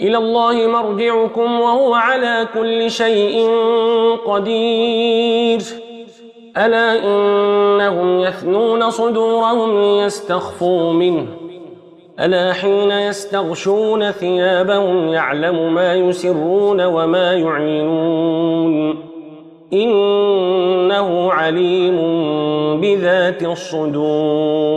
إلى الله مرجعكم وهو على كل شيء قدير. ألا إنهم يثنون صدورهم ليستخفوا منه. ألا حين يستغشون ثيابهم يعلم ما يسرون وما يعلنون إنه عليم بذات الصدور.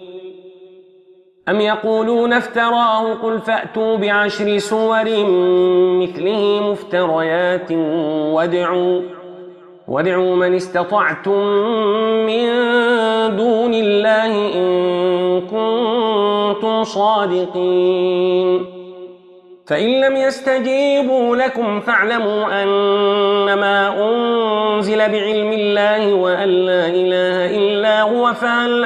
أم يقولون افتراه قل فأتوا بعشر سور مثله مفتريات وادعوا وادعوا من استطعتم من دون الله إن كنتم صادقين. فإن لم يستجيبوا لكم فاعلموا أنما أنزل بعلم الله وأن لا إله إلا هو فهل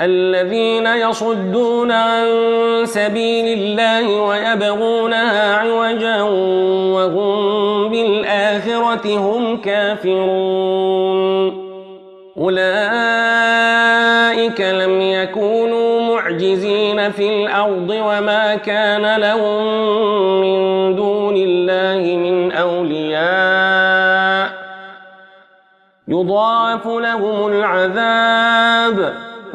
الذين يصدون عن سبيل الله ويبغونها عوجا وهم بالآخرة هم كافرون. أولئك لم يكونوا معجزين في الأرض وما كان لهم من دون الله من أولياء. يضاعف لهم العذاب.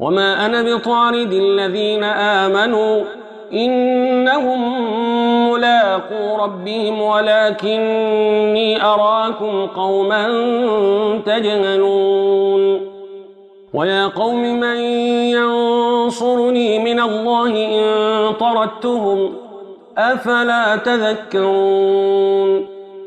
وما أنا بطارد الذين آمنوا إنهم ملاقو ربهم ولكني أراكم قوما تجهلون ويا قوم من ينصرني من الله إن طردتهم أفلا تذكرون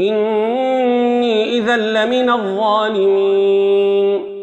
إني إذا لمن الظالمين.